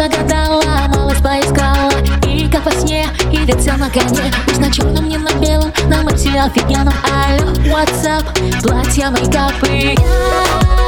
загадала, малость поискала. И как во сне, и все на коне. Пусть на черном, не на белом, на ну, и все Алло, what's up, Платья мейкапы Я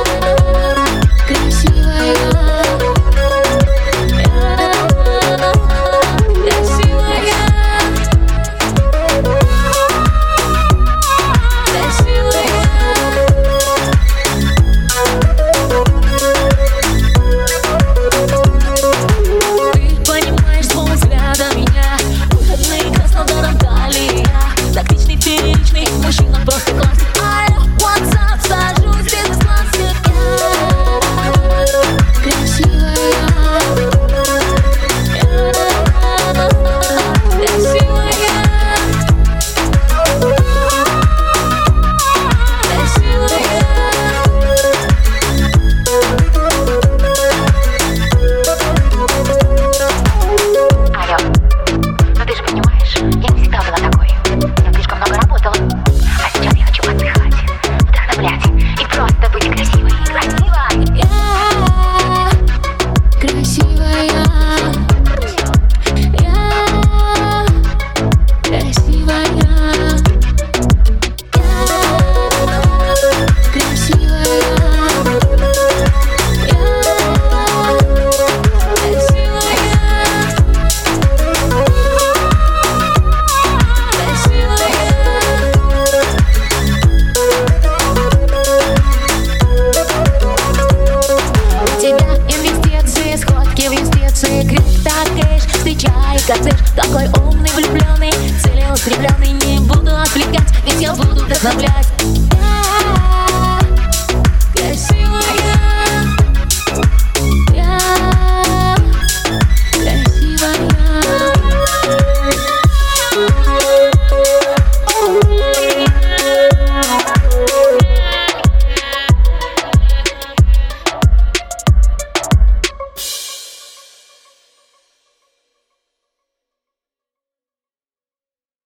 коттедж Такой умный, влюбленный, целеустремленный Не буду отвлекать, ведь я буду вдохновлять